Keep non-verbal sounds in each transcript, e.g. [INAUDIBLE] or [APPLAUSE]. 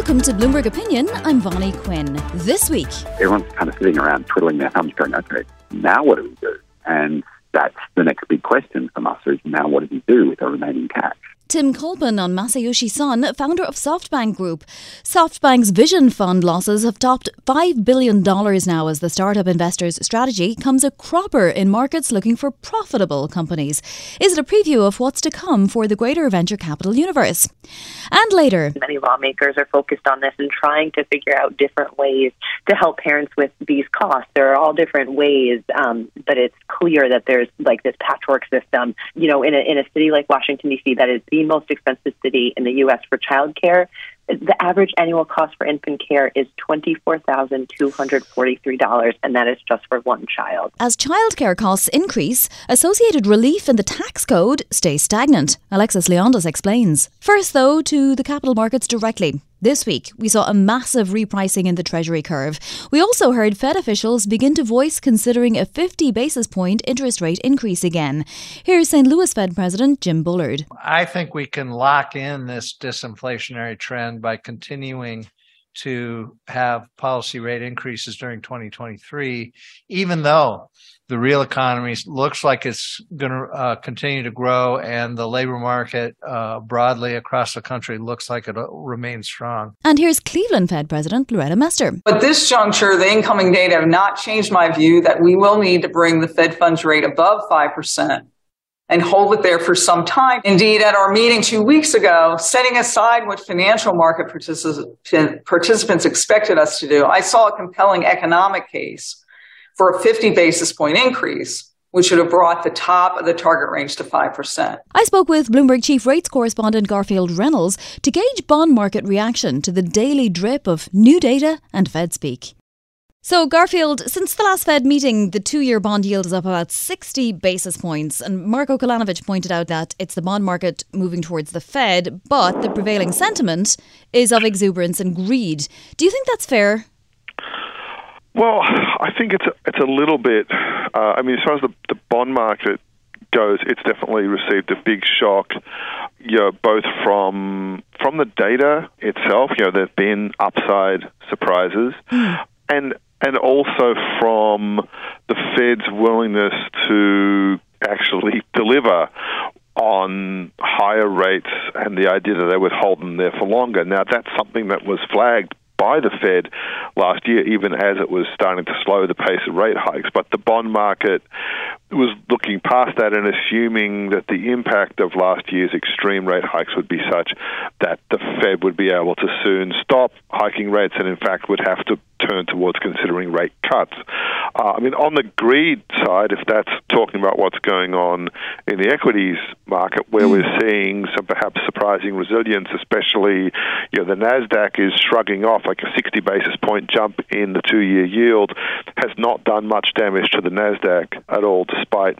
Welcome to Bloomberg Opinion. I'm Vonnie Quinn. This week, everyone's kind of sitting around twiddling their thumbs, going, "Okay, now what do we do?" And that's the next big question from us: is now what do we do with the remaining cash? Tim Culpan on Masayoshi Son, founder of SoftBank Group. SoftBank's Vision Fund losses have topped $5 billion now as the startup investors' strategy comes a cropper in markets looking for profitable companies. Is it a preview of what's to come for the greater venture capital universe? And later, many lawmakers are focused on this and trying to figure out different ways to help parents with these costs. There are all different ways, um, but it's clear that there's like this patchwork system. You know, in a in a city like Washington D.C., that is most expensive city in the U.S. for childcare. The average annual cost for infant care is $24,243, and that is just for one child. As childcare costs increase, associated relief in the tax code stays stagnant. Alexis Leondis explains. First, though, to the capital markets directly. This week, we saw a massive repricing in the Treasury curve. We also heard Fed officials begin to voice considering a 50 basis point interest rate increase again. Here's St. Louis Fed President Jim Bullard. I think we can lock in this disinflationary trend by continuing to have policy rate increases during 2023, even though the real economy looks like it's going to uh, continue to grow and the labor market uh, broadly across the country looks like it remains strong. And here's Cleveland Fed President Loretta Mester. At this juncture, the incoming data have not changed my view that we will need to bring the Fed funds rate above 5% and hold it there for some time. Indeed, at our meeting two weeks ago, setting aside what financial market participants expected us to do, I saw a compelling economic case for a 50 basis point increase which would have brought the top of the target range to 5%. I spoke with Bloomberg chief rates correspondent Garfield Reynolds to gauge bond market reaction to the daily drip of new data and Fed speak. So, Garfield, since the last Fed meeting, the two year bond yield is up about 60 basis points. And Marko Kolanovic pointed out that it's the bond market moving towards the Fed, but the prevailing sentiment is of exuberance and greed. Do you think that's fair? Well, I think it's a, it's a little bit. Uh, I mean, as far as the, the bond market goes, it's definitely received a big shock. You know, both from from the data itself, you know, there've been upside surprises, mm. and and also from the Fed's willingness to actually [LAUGHS] deliver on higher rates and the idea that they would hold them there for longer. Now, that's something that was flagged by the Fed last year, even as it was starting to slow the pace of rate hikes. But the bond market was looking past that and assuming that the impact of last year's extreme rate hikes would be such that the Fed would be able to soon stop hiking rates and, in fact, would have to turn towards considering rate cuts. Uh, I mean, on the greed side, if that's talking about what's going on in the equities market, where mm. we're seeing some perhaps surprising resilience, especially you know the Nasdaq is shrugging off like a 60 basis point jump in the two-year yield has not done much damage to the Nasdaq at all, despite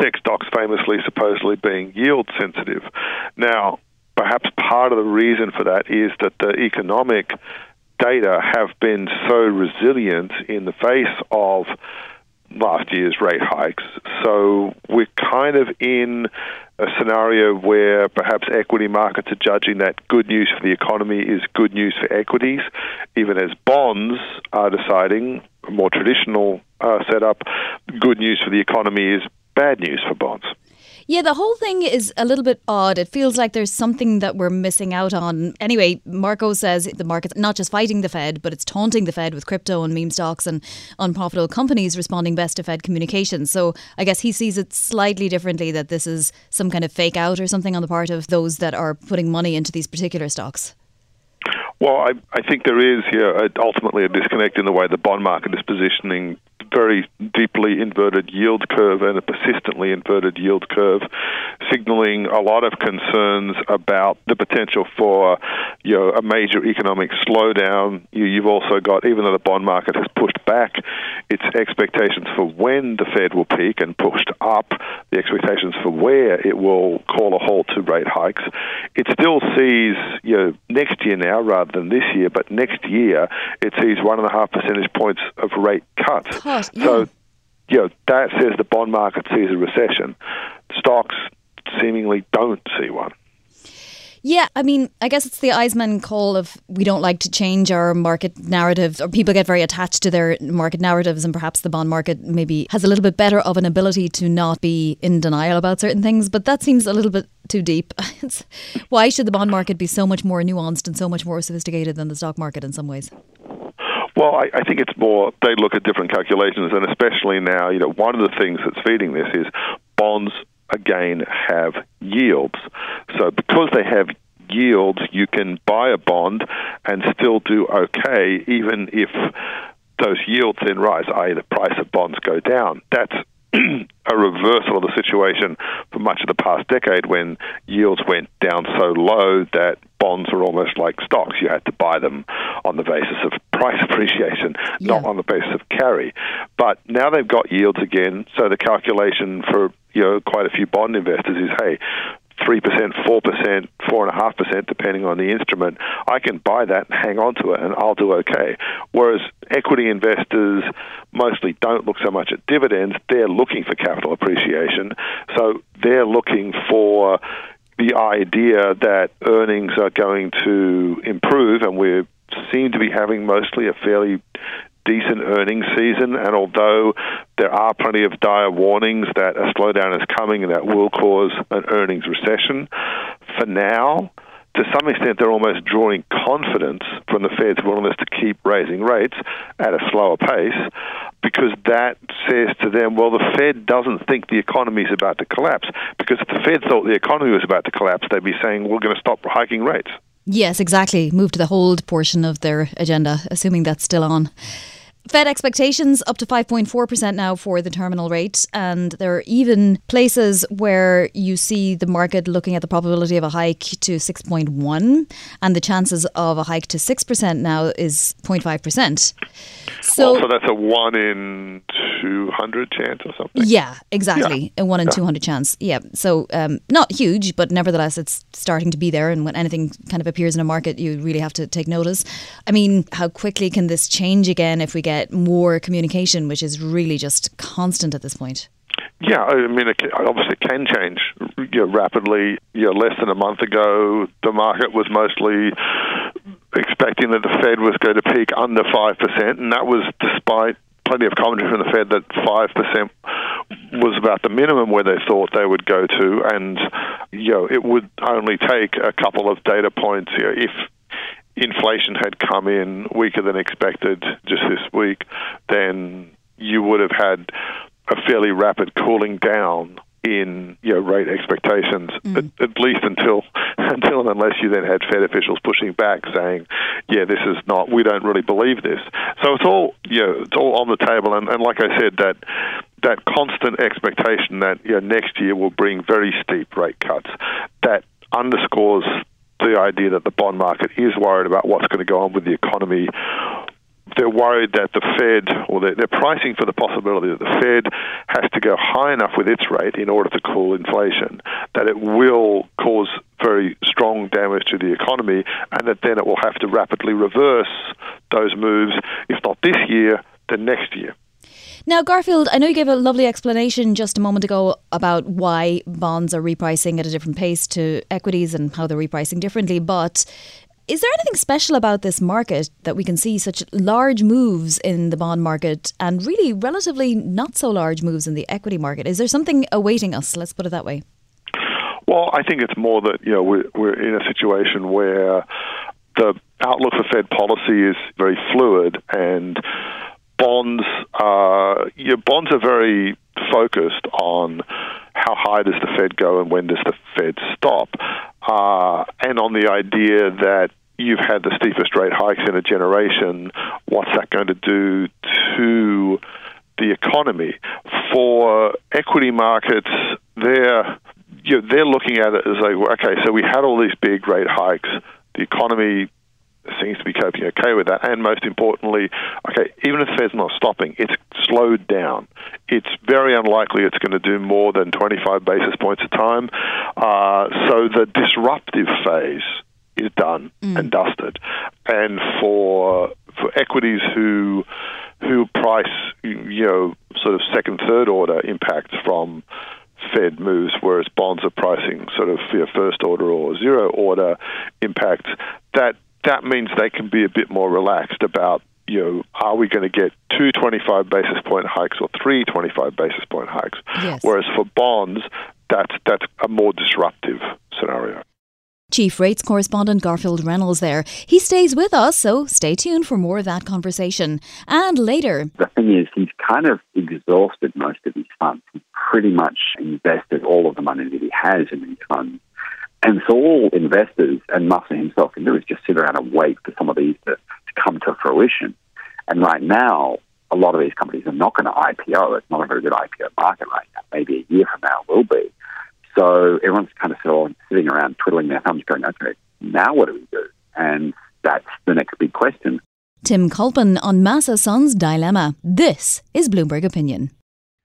tech stocks famously supposedly being yield sensitive. Now, perhaps part of the reason for that is that the economic data have been so resilient in the face of last year's rate hikes. So we're kind of in a scenario where perhaps equity markets are judging that good news for the economy is good news for equities, even as bonds are deciding a more traditional uh, setup, good news for the economy is bad news for bonds. Yeah, the whole thing is a little bit odd. It feels like there's something that we're missing out on. Anyway, Marko says the market's not just fighting the Fed, but it's taunting the Fed with crypto and meme stocks and unprofitable companies responding best to Fed communications. So I guess he sees it slightly differently that this is some kind of fake out or something on the part of those that are putting money into these particular stocks. Well, I, I think there is here ultimately a disconnect in the way the bond market is positioning very deeply inverted yield curve and a persistently inverted yield curve, signaling a lot of concerns about the potential for you know a major economic slowdown. You, you've also got, even though the bond market has pushed back its expectations for when the Fed will peak and pushed up the expectations for where it will call a halt to rate hikes, it still sees you know next year now rather than this year, but next year it sees one and a half percentage points of rate cuts. Cut, yeah. So, you know, that says the bond market sees a recession. Stocks seemingly don't see one. Yeah, I mean, I guess it's the Eisman call of we don't like to change our market narratives, or people get very attached to their market narratives, and perhaps the bond market maybe has a little bit better of an ability to not be in denial about certain things. But that seems a little bit too deep. [LAUGHS] Why should the bond market be so much more nuanced and so much more sophisticated than the stock market in some ways? Well, I, I think it's more they look at different calculations, and especially now, you know, one of the things that's feeding this is bonds again have yields. So because they have yields, you can buy a bond and still do okay, even if those yields then rise, i.e., the price of bonds go down. That's [CLEARS THROAT] a reversal of the situation for much of the past decade when yields went down so low that bonds were almost like stocks. You had to buy them on the basis of price [LAUGHS] appreciation, Yeah. not on the basis of carry. But now they've got yields again, so the calculation for you know quite a few bond investors is, hey, three percent, four percent, four and a half percent, depending on the instrument. I can buy that and hang on to it, and I'll do okay. Whereas equity investors mostly don't look so much at dividends; they're looking for capital appreciation. So they're looking for the idea that earnings are going to improve, and we seem to be having mostly a fairly decent earnings season. And although there are plenty of dire warnings that a slowdown is coming and that will cause an earnings recession, for now, to some extent, they're almost drawing confidence from the Fed's willingness to keep raising rates at a slower pace because that says to them, well, the Fed doesn't think the economy is about to collapse. Because if the Fed thought the economy was about to collapse, they'd be saying, we're going to stop hiking rates. Yes, exactly. Move to the hold portion of their agenda, assuming that's still on. Fed expectations up to 5.4% now for the terminal rate. And there are even places where you see the market looking at the probability of a hike to 6.1 and the chances of a hike to 6% now is 0.5%. So, also, that's a one in 200 chance or something. yeah, exactly. A 1 in Yeah. 200 chance. Yeah. So um, not huge, but nevertheless, it's starting to be there. And when anything kind of appears in a market, you really have to take notice. I mean, how quickly can this change again if we get more communication, which is really just constant at this point? Yeah, I mean, it obviously it can change you know, rapidly. You know, less than a month ago, the market was mostly expecting that the Fed was going to peak under five percent, and that was despite plenty of commentary from the Fed that five percent was about the minimum where they thought they would go to, and you know, it would only take a couple of data points you know, if inflation had come in weaker than expected just this week, then you would have had a fairly rapid cooling down in you know rate expectations mm. at, at least until [LAUGHS] until and unless you then had Fed officials pushing back saying yeah this is not we don't really believe this. So it's all you know it's all on the table. And, and like I said that that constant expectation that you know, next year will bring very steep rate cuts that underscores the idea that the bond market is worried about what's going to go on with the economy they're worried that the Fed, or they're, they're pricing for the possibility that the Fed has to go high enough with its rate in order to cool inflation, that it will cause very strong damage to the economy, and that then it will have to rapidly reverse those moves, if not this year, then next year. Now, Garfield, I know you gave a lovely explanation just a moment ago about why bonds are repricing at a different pace to equities and how they're repricing differently, but is there anything special about this market that we can see such large moves in the bond market and really relatively not so large moves in the equity market? Is there something awaiting us? Let's put it that way. Well, I think it's more that you know we're, we're in a situation where the outlook for Fed policy is very fluid, and bonds are you know, bonds are very focused on how high does the Fed go and when does the Fed stop, uh, and on the idea that you've had the steepest rate hikes in a generation. What's that going to do to the economy. For equity markets, they're you know, they're looking at it as like, okay, so we had all these big rate hikes. The economy seems to be coping okay with that. And most importantly, okay, even if the Fed's not stopping, it's slowed down. It's very unlikely it's going to do more than 25 basis points a time. Uh, so the disruptive phase is done mm. and dusted. And for for equities who who price you know sort of second third order impacts from Fed moves, whereas bonds are pricing sort of your first order or zero order impacts. That that means they can be a bit more relaxed about you know, are we going to get two 25 basis point hikes or three 25 basis point hikes? Yes. Whereas for bonds, that's that's a more disruptive scenario. Chief Rates correspondent Garfield Reynolds there. He stays with us, so stay tuned for more of that conversation. And later. The thing is, he's kind of exhausted most of his funds. He's pretty much invested all of the money that he has in these funds. And so all investors and Mussler himself can do is just sit around and wait for some of these to, to come to fruition. And right now, a lot of these companies are not going to IPO. It's not a very good IPO market right now. Maybe a year from now it will be. So everyone's kind of sitting around twiddling their thumbs, going, okay, now what do we do? And that's the next big question. Tim Culpan on Masa Son's dilemma. This is Bloomberg Opinion.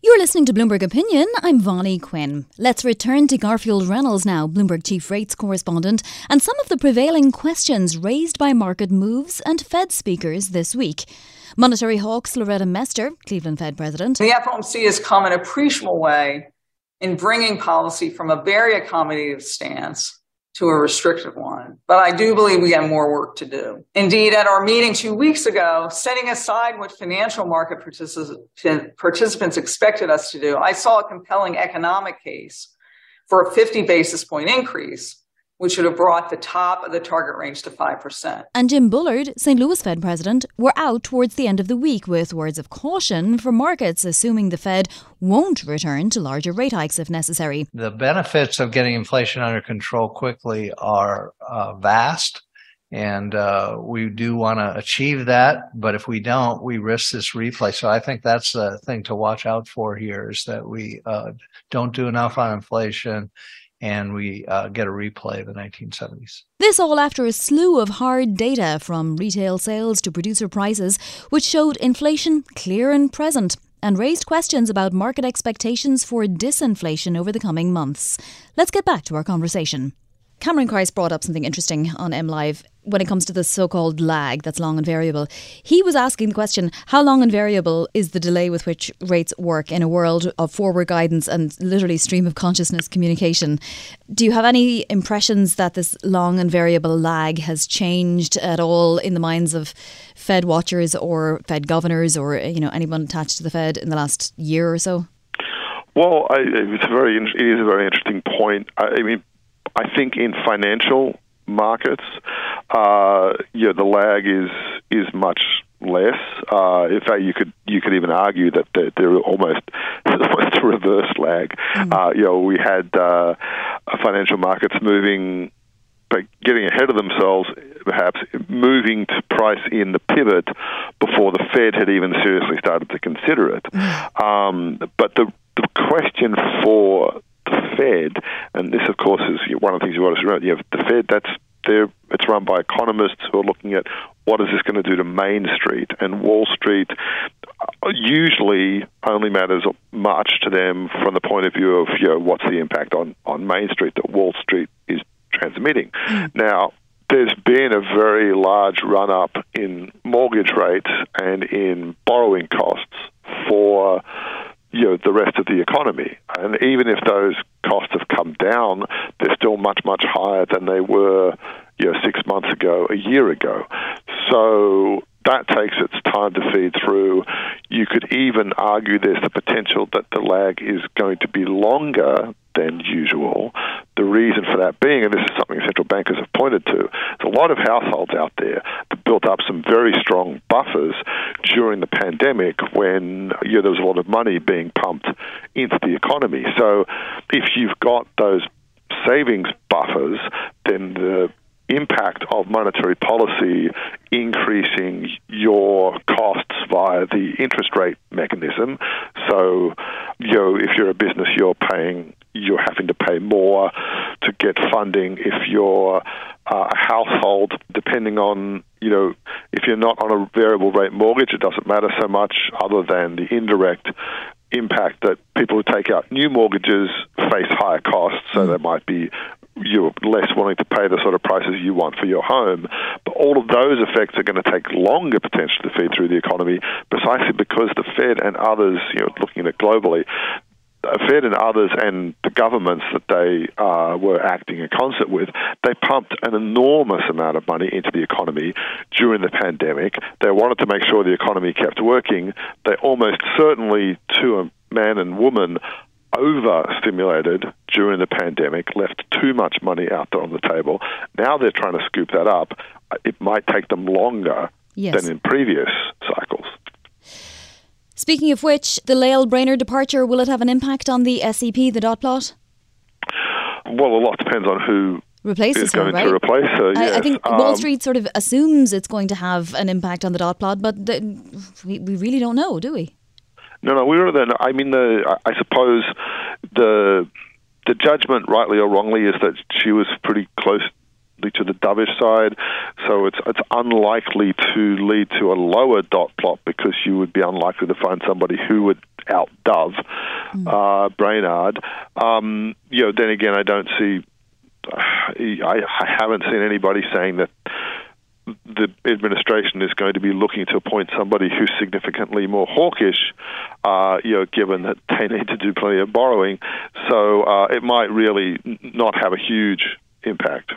You're listening to Bloomberg Opinion. I'm Vonnie Quinn. Let's return to Garfield Reynolds now, Bloomberg Chief Rates Correspondent, and some of the prevailing questions raised by market moves and Fed speakers this week. Monetary hawks Loretta Mester, Cleveland Fed President. The FOMC has come in appreciable way in bringing policy from a very accommodative stance to a restrictive one. But I do believe we have more work to do. Indeed, at our meeting two weeks ago, setting aside what financial market participants expected us to do, I saw a compelling economic case for a 50 basis point increase which would have brought the top of the target range to 5%. And Jim Bullard, St. Louis Fed president, were out towards the end of the week with words of caution for markets, assuming the Fed won't return to larger rate hikes if necessary. The benefits of getting inflation under control quickly are uh, vast. And uh, we do want to achieve that, but if we don't, we risk this replay. So I think that's the thing to watch out for here is that we uh, don't do enough on inflation and we uh, get a replay of the 1970s. This all after a slew of hard data from retail sales to producer prices, which showed inflation clear and present and raised questions about market expectations for disinflation over the coming months. Let's get back to our conversation. Cameron Crise brought up something interesting on MLIV when it comes to the so-called lag that's long and variable. He was asking the question, how long and variable is the delay with which rates work in a world of forward guidance and literally stream of consciousness communication? Do you have any impressions that this long and variable lag has changed at all in the minds of Fed watchers or Fed governors or you know anyone attached to the Fed in the last year or so? Well, I, it's a very it is a very interesting point. I, I mean, I think in financial markets, uh, yeah, the lag is is much less. Uh, in fact, you could you could even argue that they're, they're almost [LAUGHS] almost a reverse lag. Mm. Uh, you know, we had uh, financial markets moving, but getting ahead of themselves, perhaps moving to price in the pivot before the Fed had even seriously started to consider it. Mm. Um, but the the question for Fed, and this, of course, is one of the things you want to remember. You have the Fed. That's they're, it's run by economists who are looking at what is this going to do to Main Street and Wall Street. Usually, only matters much to them from the point of view of you know what's the impact on on Main Street that Wall Street is transmitting. Mm. Now, there's been a very large run up in mortgage rates and in borrowing costs for you know the rest of the economy. And even if those costs have come down, they're still much much higher than they were you know six months ago, a year ago. So that takes its time to feed through. You could even argue there's the potential that the lag is going to be longer than usual. The reason for that being, and this is something central bankers have pointed to, there's a lot of households out there that built up some very strong buffers during the pandemic when you know, there was a lot of money being pumped into the economy. So if you've got those savings buffers, then the impact of monetary policy increasing your costs via the interest rate mechanism. So, you know, if you're a business, you're paying, you're having to pay more to get funding. If you're uh, a household, depending on, you know, if you're not on a variable rate mortgage, it doesn't matter so much other than the indirect impact that people who take out new mortgages face higher costs, so mm. they might be you're less willing to pay the sort of prices you want for your home. But all of those effects are going to take longer potentially to feed through the economy, precisely because the Fed and others, you know, looking at it globally, Fed and others and the governments that they uh, were acting in concert with, they pumped an enormous amount of money into the economy during the pandemic. They wanted to make sure the economy kept working. They almost certainly, to a man and woman, overstimulated during the pandemic, left too much money out there on the table. Now they're trying to scoop that up. It might take them longer yes. than in previous cycles. Speaking of which, the Lael Brainard departure, will it have an impact on the SEP, the dot plot? Well, a lot depends on who replaces is going her, right? to replace her. Yes. I, I, think um, Wall Street sort of assumes it's going to have an impact on the dot plot, but we, we really don't know, do we? No, no, we were then. I mean, the I suppose the the judgment, rightly or wrongly, is that she was pretty close to the dovish side, so it's it's unlikely to lead to a lower dot plot because you would be unlikely to find somebody who would out dove mm. uh, Brainard. Um, you know, then again, I don't see. I, I haven't seen anybody saying that the administration is going to be looking to appoint somebody who's significantly more hawkish, uh, you know, given that they need to do plenty of borrowing. So uh, it might really not have a huge impact.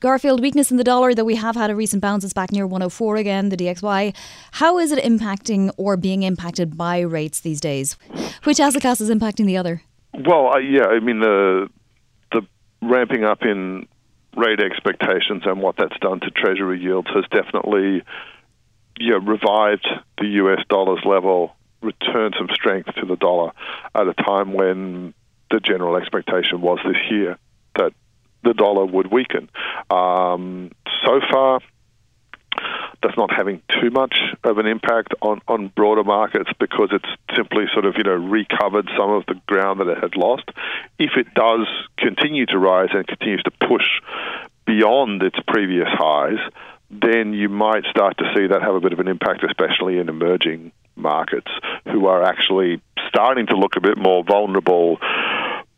Garfield, weakness in the dollar, that we have had a recent bounce, is back near 104 again, the DXY. How is it impacting or being impacted by rates these days? Which asset class is impacting the other? Well, uh, yeah, I mean, the, the ramping up in rate expectations and what that's done to Treasury yields has definitely you know, revived the US dollar's level, returned some strength to the dollar at a time when the general expectation was this year that the dollar would weaken. Um, so far, that's not having too much of an impact on, on broader markets because it's simply sort of you know recovered some of the ground that it had lost. If it does continue to rise and continues to push beyond its previous highs, then you might start to see that have a bit of an impact, especially in emerging markets who are actually starting to look a bit more vulnerable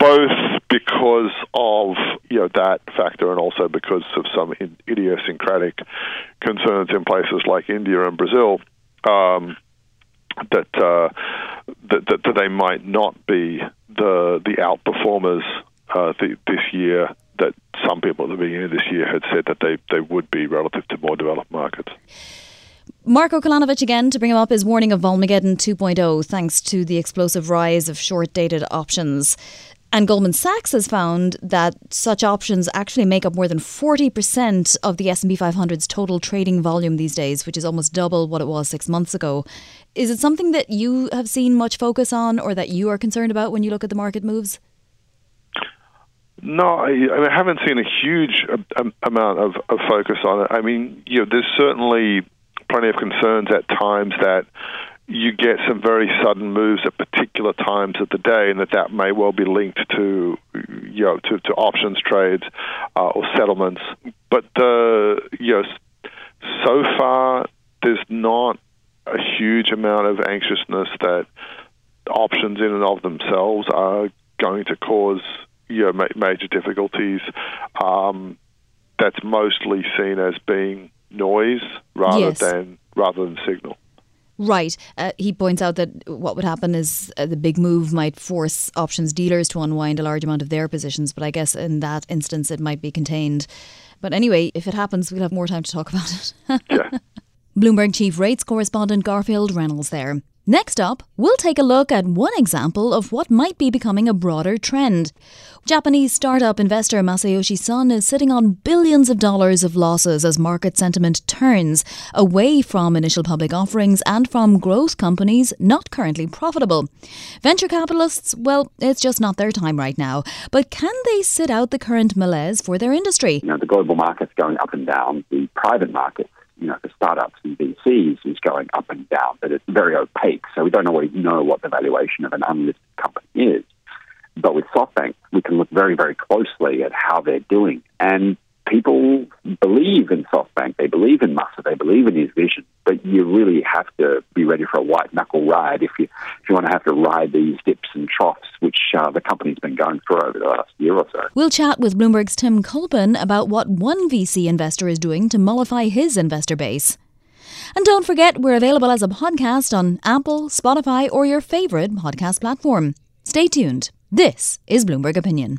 both because of you know that factor and also because of some idiosyncratic concerns in places like India and Brazil um, that, uh, that, that, that they might not be the the outperformers uh, this year that some people at the beginning of this year had said that they, they would be relative to more developed markets. Marko Kolanovic again to bring him up is warning of Volmageddon 2.0 thanks to the explosive rise of short dated options. And Goldman Sachs has found that such options actually make up more than 40% of the S&P 500's total trading volume these days, which is almost double what it was 6 months ago. Is it something that you have seen much focus on or that you are concerned about when you look at the market moves? No, I, I haven't seen a huge amount of, of focus on it. I mean, you know, there's certainly plenty of concerns at times that you get some very sudden moves at particular times of the day, and that that may well be linked to you know to, to options trades uh, or settlements. But uh, you know, so far there's not a huge amount of anxiousness that options in and of themselves are going to cause you know, ma- major difficulties. Um, that's mostly seen as being noise rather Yes. than rather than signal. Right. Uh, he points out that what would happen is uh, the big move might force options dealers to unwind a large amount of their positions, but I guess in that instance it might be contained. But anyway, if it happens, we'll have more time to talk about it. Yeah. [LAUGHS] Bloomberg chief rates correspondent Garfield Reynolds there. Next up, we'll take a look at one example of what might be becoming a broader trend. Japanese startup investor Masayoshi Son is sitting on billions of dollars of losses as market sentiment turns away from initial public offerings and from growth companies not currently profitable. Venture capitalists, well, it's just not their time right now. But can they sit out the current malaise for their industry? You know, the global market's going up and down. The private market, you know, for startups and VCs is going up and down, but it's very opaque. So we don't always know what the valuation of an unlisted company is. But with SoftBank, we can look very, very closely at how they're doing. And people believe in SoftBank. They believe in Masa. They believe in his vision. But you really have to be ready for a white knuckle ride if you if you want to have to ride these dips and troughs, which uh, the company's been going through over the last year or so. We'll chat with Bloomberg's Tim Culpan about what one VC investor is doing to mollify his investor base. And don't forget, we're available as a podcast on Apple, Spotify, or your favorite podcast platform. Stay tuned. This is Bloomberg Opinion.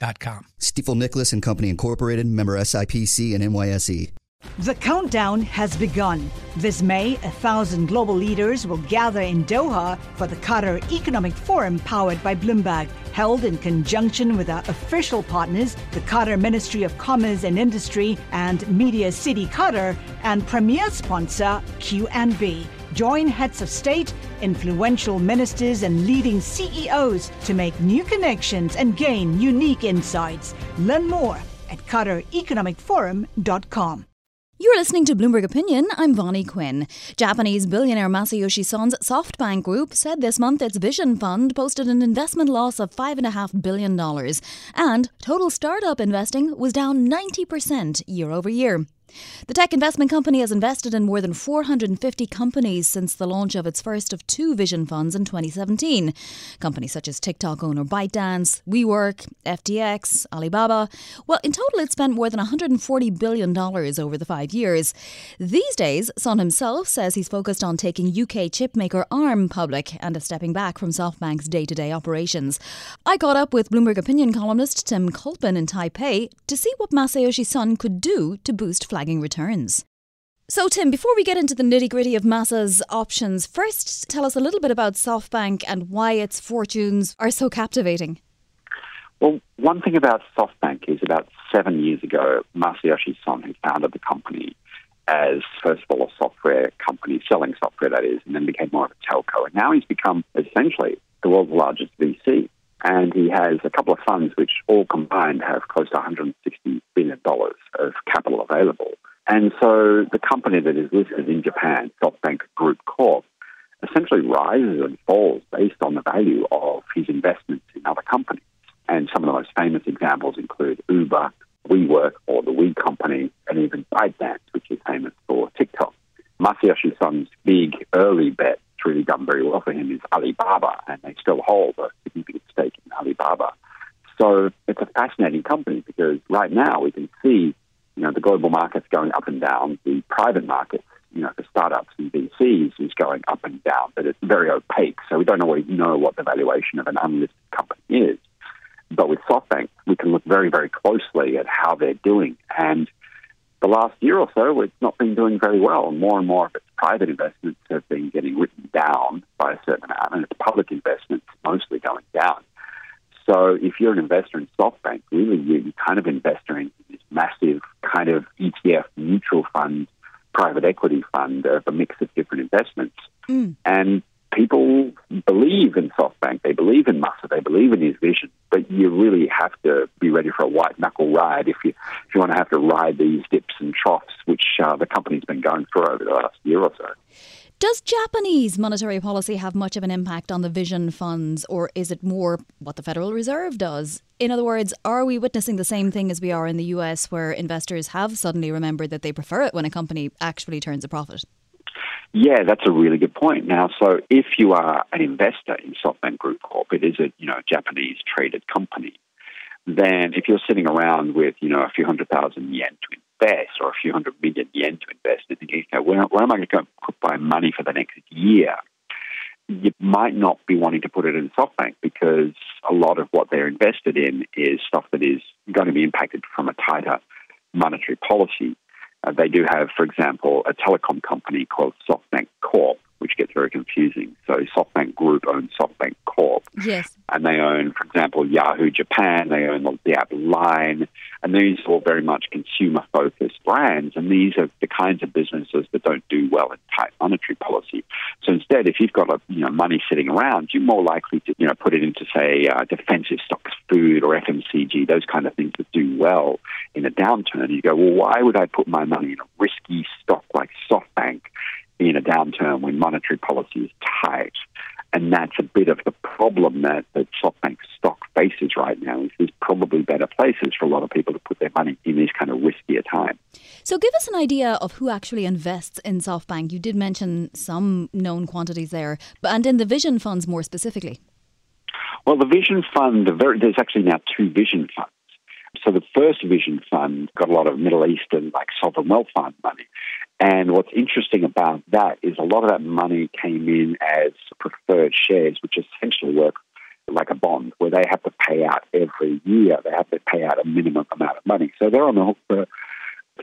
www.choosestifel.com. Stifel Nicolaus and Company Incorporated, member SIPC and NYSE. The countdown has begun. This May, a thousand global leaders will gather in Doha for the Qatar Economic Forum powered by Bloomberg, held in conjunction with our official partners, the Qatar Ministry of Commerce and Industry and Media City Qatar, and premier sponsor QNB. Join heads of state, influential ministers, and leading CEOs to make new connections and gain unique insights. Learn more at QatarEconomicForum.com. You're listening to Bloomberg Opinion. I'm Vonnie Quinn. Japanese billionaire Masayoshi Son's SoftBank Group said this month its Vision Fund posted an investment loss of $5.5 billion, and total startup investing was down 90% year over year. The tech investment company has invested in more than 450 companies since the launch of its first of two vision funds in 2017. Companies such as TikTok owner ByteDance, WeWork, FTX, Alibaba. Well, in total, it spent more than $140 billion over the five years. These days, Son himself says he's focused on taking UK chipmaker ARM public and is stepping back from SoftBank's day to day operations. I caught up with Bloomberg opinion columnist Tim Culpan in Taipei to see what Masayoshi Son could do to boost returns. So, Tim, before we get into the nitty gritty of Masa's options, first tell us a little bit about SoftBank and why its fortunes are so captivating. Well, one thing about SoftBank is about seven years ago, Masayoshi Son, who founded the company as, first of all, a software company, selling software, that is, and then became more of a telco. And now he's become essentially the world's largest VC. And he has a couple of funds which all combined have close to $160 billion of capital available. And so the company that is listed in Japan, SoftBank Group Corp, essentially rises and falls based on the value of his investments in other companies. And some of the most famous examples include Uber, WeWork, or the We Company, and even ByteDance, which is famous for TikTok. Masayoshi Son's big early bet, really done very well for him, is Alibaba, and they still hold a significant stake in Alibaba. So it's a fascinating company because right now we can see, you know, the global markets going up and down, the private markets you know, for startups and VCs is going up and down, but it's very opaque. So we don't always know what the valuation of an unlisted company is. But with SoftBank, we can look very, very closely at how they're doing. And the last year or so, it's not been doing very well. And more and more of its private investments have been getting written down by a certain amount, and its public investments mostly going down. So if you're an investor in SoftBank, really you're kind of investing in this massive kind of ETF mutual fund private equity fund of a mix of different investments. Mm. And people believe in SoftBank, they believe in Masa, they believe in his vision, but you really have to be ready for a white knuckle ride if you if you want to have to ride these dips and troughs, which uh, the company's been going through over the last year or so. Does Japanese monetary policy have much of an impact on the vision funds, or is it more what the Federal Reserve does? In other words, are we witnessing the same thing as we are in the US, where investors have suddenly remembered that they prefer it when a company actually turns a profit? Yeah, that's a really good point. Now, so if you are an investor in SoftBank Group Corp, it is a you know Japanese traded company. Then, if you're sitting around with you know a few hundred thousand yen to invest or a few hundred million yen to invest and thinking, okay, where, where am I going to put my money for the next year? You might not be wanting to put it in SoftBank because a lot of what they're invested in is stuff that is going to be impacted from a tighter monetary policy. Uh, they do have, for example, a telecom company called SoftBank Corp, which gets very confusing. So SoftBank Group owns SoftBank Corp. Yes. And they own, for example, Yahoo Japan. They own the app Line. And these are all very much consumer focused brands. And these are the kinds of businesses that don't do well in tight monetary policy. So instead, if you've got a, you know, money sitting around, you're more likely to you know, put it into, say, uh, defensive stocks, food or FMCG, those kind of things that do well in a downturn. You go, well, why would I put my money in a risky stock like SoftBank in a downturn when monetary policy is tight. And that's a bit of the problem that, that SoftBank stock faces right now is there's probably better places for a lot of people to put their money in these kind of riskier times. So give us an idea of who actually invests in SoftBank. You did mention some known quantities there, but and in the Vision funds more specifically. Well, the Vision Fund, there's actually now two Vision funds. So the first Vision Fund got a lot of Middle Eastern, like sovereign wealth fund money. And what's interesting about that is a lot of that money came in as preferred shares, which essentially work like a bond, where they have to pay out every year. They have to pay out a minimum amount of money. So they're on the hook for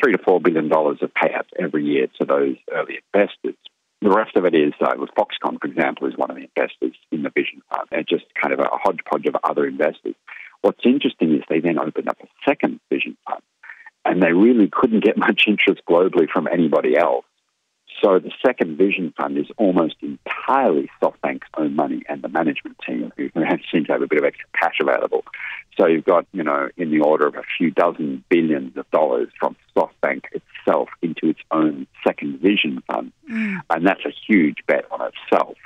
three to four billion dollars of payouts every year to those early investors. The rest of it is, uh, with Foxconn, for example, is one of the investors in the Vision Fund, and just kind of a hodgepodge of other investors. What's interesting is they then opened up a second Vision Fund, and they really couldn't get [LAUGHS] much interest globally from anybody else. So the second Vision Fund is almost entirely SoftBank's own money and the management team who seem to have a bit of extra cash available. So you've got, you know, in the order of a few dozen billions of dollars from SoftBank itself into its own second Vision Fund. Mm. And that's a huge bet on itself.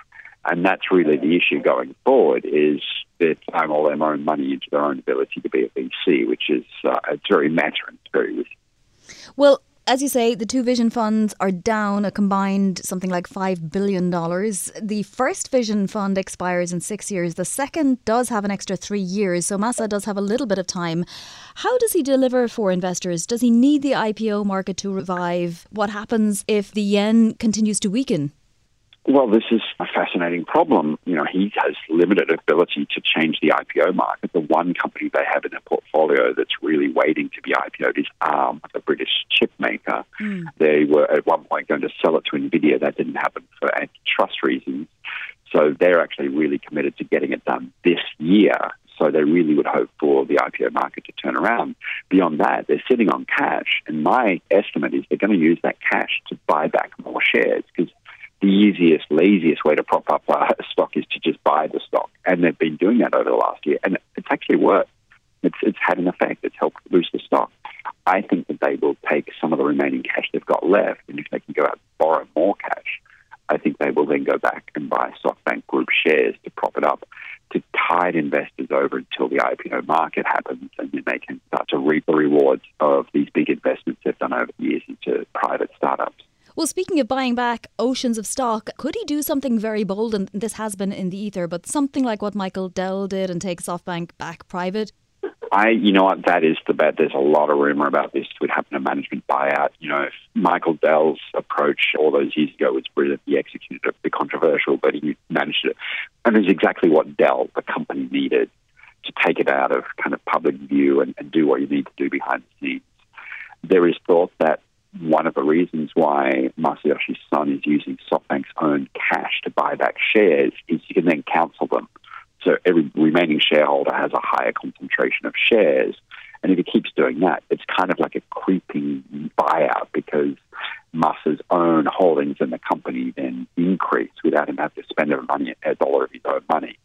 And that's really the issue going forward is they're throwing all their own money into their own ability to be a VC, which is uh, it's very matter and very risky. Well, as you say, the two vision funds are down a combined something like $5 billion. The first vision fund expires in six years. The second does have an extra three years. So Masa does have a little bit of time. How does he deliver for investors? Does he need the IPO market to revive? What happens if the yen continues to weaken? Well, this is a fascinating problem. You know, he has limited ability to change the IPO market. The one company they have in their portfolio that's really waiting to be IPO'd is ARM, the British chip maker. Mm. They were at one point going to sell it to NVIDIA. That didn't happen for antitrust reasons. So they're actually really committed to getting it done this year. So they really would hope for the IPO market to turn around. Beyond that, they're sitting on cash. And my estimate is they're going to use that cash to buy back more shares because the easiest, laziest way to prop up a [LAUGHS] stock is to just buy the stock. And they've been doing that over the last year, and it's actually worked. It's, it's had an effect. It's helped boost the stock. I think that they will take some of the remaining cash they've got left, and if they can go out and borrow more cash, I think they will then go back and buy SoftBank Group shares to prop it up to tide investors over until the IPO market happens, and then they can start to reap the rewards of these big investments they've done over the years into private startups. Well, speaking of buying back oceans of stock, could he do something very bold? And this has been in the ether, but something like what Michael Dell did and take SoftBank back private? I, you know what, that is the bet. There's a lot of rumor about this would happen a management buyout. You know, Michael Dell's approach all those years ago was brilliant. He executed it, be controversial, but he managed it. And it's exactly what Dell, the company, needed to take it out of kind of public view and, and do what you need to do behind the scenes. There is thought that one of the reasons why Masayoshi Son is using SoftBank's own cash to buy back shares is you can then cancel them so every remaining shareholder has a higher concentration of shares. And if he keeps doing that, it's kind of like a creeping buyout because Masa's own holdings in the company then increase without him having to spend money, a dollar of his own money.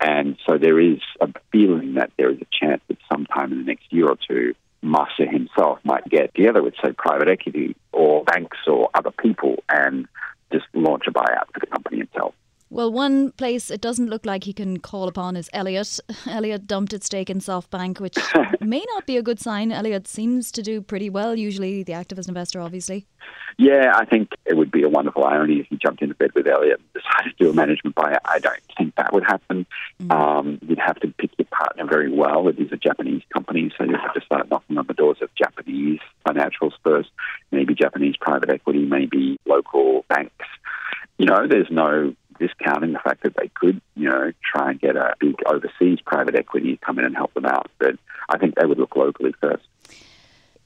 And so there is a feeling that there is a chance that sometime in the next year or two, Masa himself might get together with, say, private equity or banks or other people and just launch a buyout for the company itself. Well, one place it doesn't look like he can call upon is Elliott. [LAUGHS] Elliott dumped its stake in SoftBank, which [LAUGHS] may not be a good sign. Elliott seems to do pretty well, usually the activist investor, obviously. Yeah, I think it would be a wonderful irony if he jumped into bed with Elliott and decided to do a management buyout. I don't think that would happen. Mm. Um, you'd have to very well. It is a Japanese company, so you'd have to start knocking on the doors of Japanese financials first, maybe Japanese private equity, maybe local banks. You know, there's no discounting the fact that they could, you know, try and get a big overseas private equity come in and help them out. But I think they would look locally first.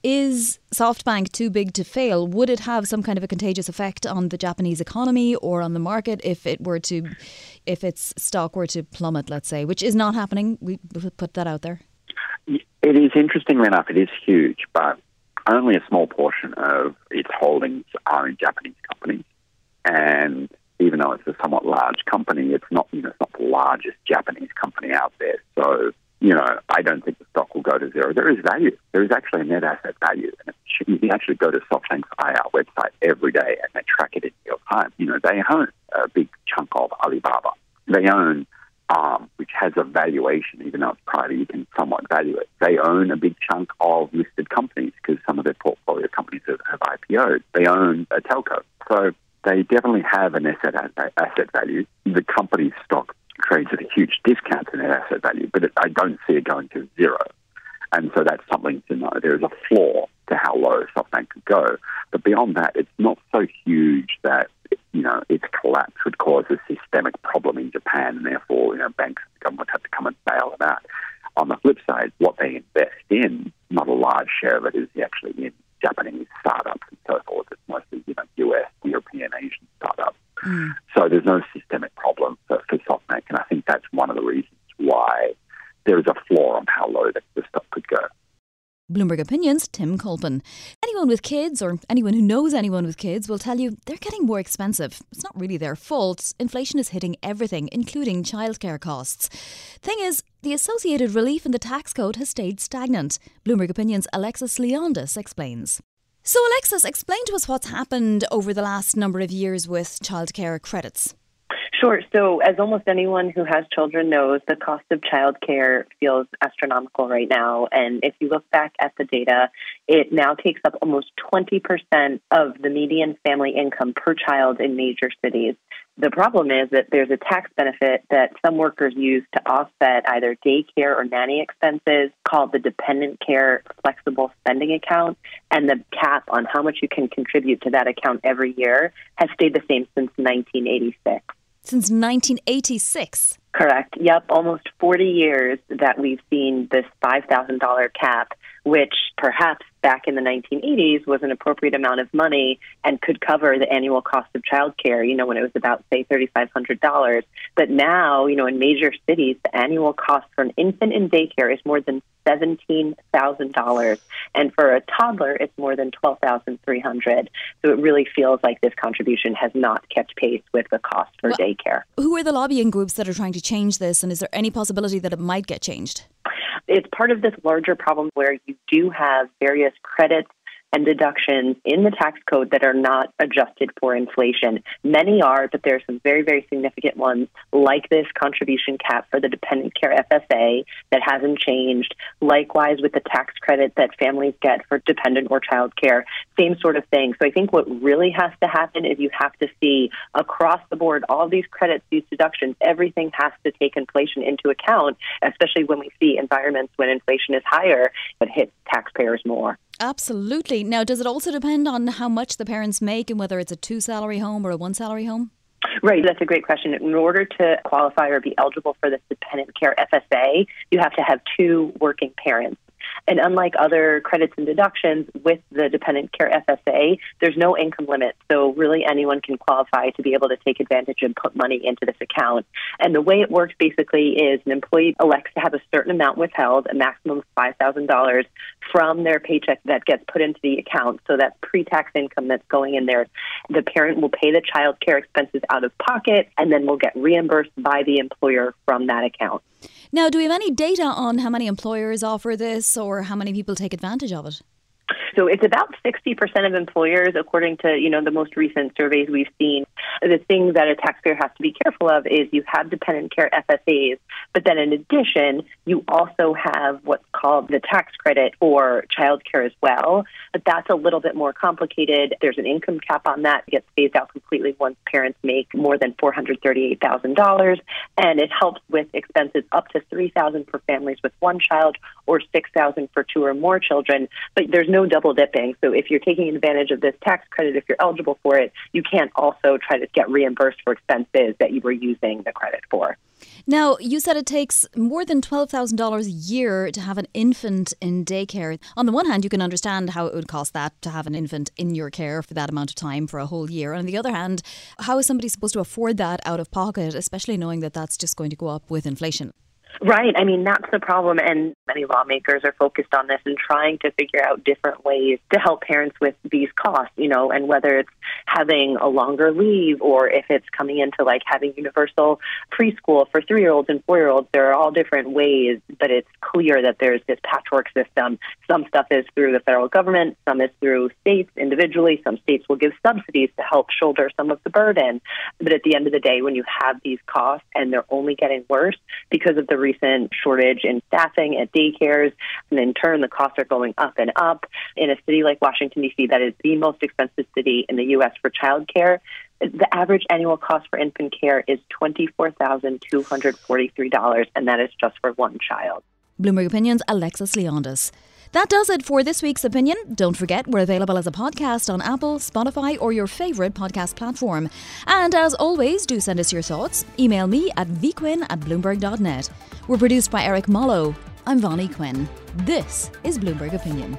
Is SoftBank too big to fail? Would it have some kind of a contagious effect on the Japanese economy or on the market if it were to, if its stock were to plummet, let's say, which is not happening? We put that out there. It is interestingly enough, it is huge, but only a small portion of its holdings are in Japanese companies. And even though it's a somewhat large company, it's not you know it's not the largest Japanese company out there. So you know I don't think the stock will go to zero. There is value. There is actually a net asset value, and you can actually go to SoftBank's IR website every day and they track it in real time. You know they own a big chunk of Alibaba. They own um, which has a valuation, even though it's private, you can somewhat value it. They own a big chunk of listed companies because some of their portfolio companies have, have IPO'd. They own a telco. So they definitely have an asset asset value. The company's stock trades at a huge discount to net asset value, but it, I don't see it going to zero. And so that's something to know. There is a floor to how low SoftBank could go, but beyond that, it's not so huge that you know its collapse would cause a systemic problem in Japan, and therefore you know banks and government have to come and bail them out. On the flip side, what they invest in, not a large share of it is actually in Japanese startups and so forth. It's mostly you know US, European, Asian startups. Mm. So there's no systemic problem for, for SoftBank, and I think that's one of the reasons why there is a floor on how low the, the stock could go. Bloomberg Opinions, Tim Culpan. Anyone with kids or anyone who knows anyone with kids will tell you they're getting more expensive. It's not really their fault. Inflation is hitting everything, including childcare costs. Thing is, the associated relief in the tax code has stayed stagnant. Bloomberg Opinions' Alexis Leondis explains. So, Alexis, explain to us what's happened over the last number of years with childcare credits. Sure. So, as almost anyone who has children knows, the cost of childcare feels astronomical right now. And if you look back at the data, it now takes up almost 20% of the median family income per child in major cities. The problem is that there's a tax benefit that some workers use to offset either daycare or nanny expenses called the Dependent Care Flexible Spending Account. And the cap on how much you can contribute to that account every year has stayed the same since 1986 since 1986. Correct. Yep, almost 40 years that we've seen this $5,000 cap, which perhaps back in the 1980s was an appropriate amount of money and could cover the annual cost of childcare, you know, when it was about, say, $3,500. But now, you know, in major cities, the annual cost for an infant in daycare is more than $17,000. And for a toddler, it's more than 12300 So it really feels like this contribution has not kept pace with the cost for well, daycare. Who are the lobbying groups that are trying to change this? And is there any possibility that it might get changed? It's part of this larger problem where you do have various credits and deductions in the tax code that are not adjusted for inflation. Many are, but there are some very, very significant ones, like this contribution cap for the dependent care FSA that hasn't changed. Likewise, with the tax credit that families get for dependent or child care, same sort of thing. So I think what really has to happen is you have to see across the board all these credits, these deductions, everything has to take inflation into account, especially when we see environments when inflation is higher, it hits taxpayers more. Absolutely. Now, does it also depend on how much the parents make and whether it's a two salary home or a one salary home? Right, that's a great question. In order to qualify or be eligible for this dependent care FSA, you have to have two working parents. And unlike other credits and deductions with the dependent care FSA, there's no income limit. So really anyone can qualify to be able to take advantage and put money into this account. And the way it works basically is an employee elects to have a certain amount withheld, a maximum of $5,000 from their paycheck that gets put into the account. So that pre-tax income that's going in there, the parent will pay the child care expenses out of pocket and then will get reimbursed by the employer from that account. Now, do we have any data on how many employers offer this or how many people take advantage of it? So it's about 60% of employers, according to, you know, the most recent surveys we've seen. The thing that a taxpayer has to be careful of is you have dependent care FSAs, but then in addition, you also have what's called the tax credit for child care as well. But that's a little bit more complicated. There's an income cap on that. It gets phased out completely once parents make more than $438,000. And it helps with expenses up to 3000 for families with one child or 6000 for two or more children. But there's no double dipping. So if you're taking advantage of this tax credit, if you're eligible for it, you can't also try to get reimbursed for expenses that you were using the credit for. Now, you said it takes more than $12,000 a year to have an infant in daycare. On the one hand, you can understand how it would cost that to have an infant in your care for that amount of time for a whole year. On the other hand, how is somebody supposed to afford that out of pocket, especially knowing that that's just going to go up with inflation? Right. I mean, that's the problem. And many lawmakers are focused on this and trying to figure out different ways to help parents with these costs, you know, and whether it's having a longer leave or if it's coming into like having universal preschool for three year olds and four year olds. There are all different ways, but it's clear that there's this patchwork system. Some stuff is through the federal government, some is through states individually. Some states will give subsidies to help shoulder some of the burden. But at the end of the day, when you have these costs and they're only getting worse because of the recent shortage in staffing at daycares, and in turn, the costs are going up and up. In a city like Washington, D.C., that is the most expensive city in the U.S. for childcare, the average annual cost for infant care is $24,243, and that is just for one child. Bloomberg Opinions, Alexis Leondis. That does it for this week's opinion. Don't forget, we're available as a podcast on Apple, Spotify, or your favourite podcast platform. And as always, do send us your thoughts. Email me at vquinn at bloomberg.net. We're produced by Eric Mollo. I'm Vonnie Quinn. This is Bloomberg Opinion.